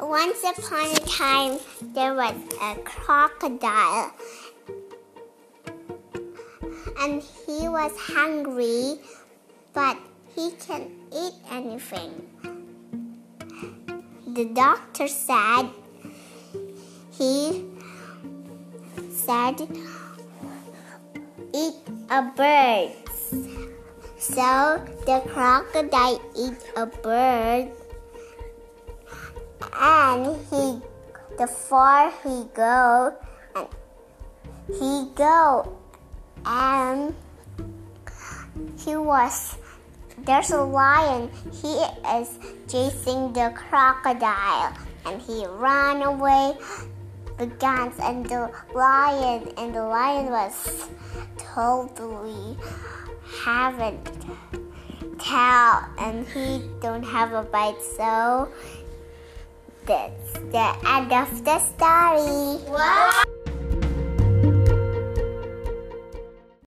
Once upon a time, there was a crocodile, and he was hungry, but he can't eat anything. The doctor said he said eat a bird. So the crocodile eat a bird and he the far he go and he go and he was there's a lion. He is chasing the crocodile and he ran away. The guns and the lion and the lion was totally haven't tell and he don't have a bite so that's the end of the story. Wow.